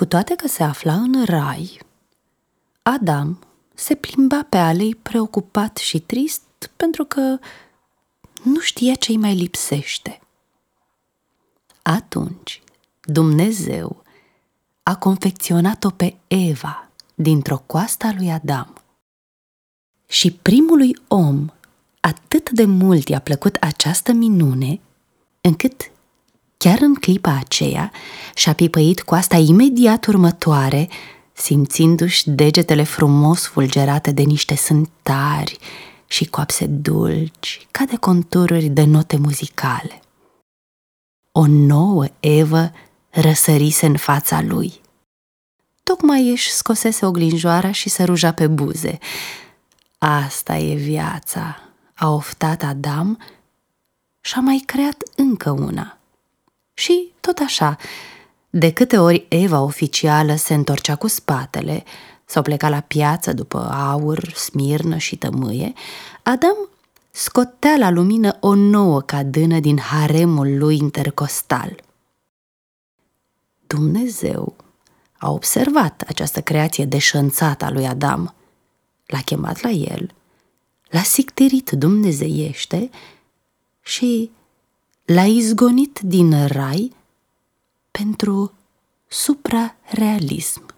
Cu toate că se afla în rai, Adam se plimba pe alei preocupat și trist pentru că nu știa ce-i mai lipsește. Atunci, Dumnezeu a confecționat-o pe Eva dintr-o coasta lui Adam. Și primului om atât de mult i-a plăcut această minune, încât chiar în clipa aceea și-a pipăit coasta imediat următoare, simțindu-și degetele frumos fulgerate de niște sântari și coapse dulci, ca de contururi de note muzicale. O nouă Evă răsărise în fața lui. Tocmai își scosese oglinjoara și se ruja pe buze. Asta e viața, a oftat Adam și a mai creat încă una. Și tot așa, de câte ori Eva oficială se întorcea cu spatele sau pleca la piață după aur, smirnă și tămâie, Adam scotea la lumină o nouă cadână din haremul lui intercostal. Dumnezeu a observat această creație deșănțată a lui Adam, l-a chemat la el, l-a sicterit dumnezeiește și l-a izgonit din rai pentru suprarealism.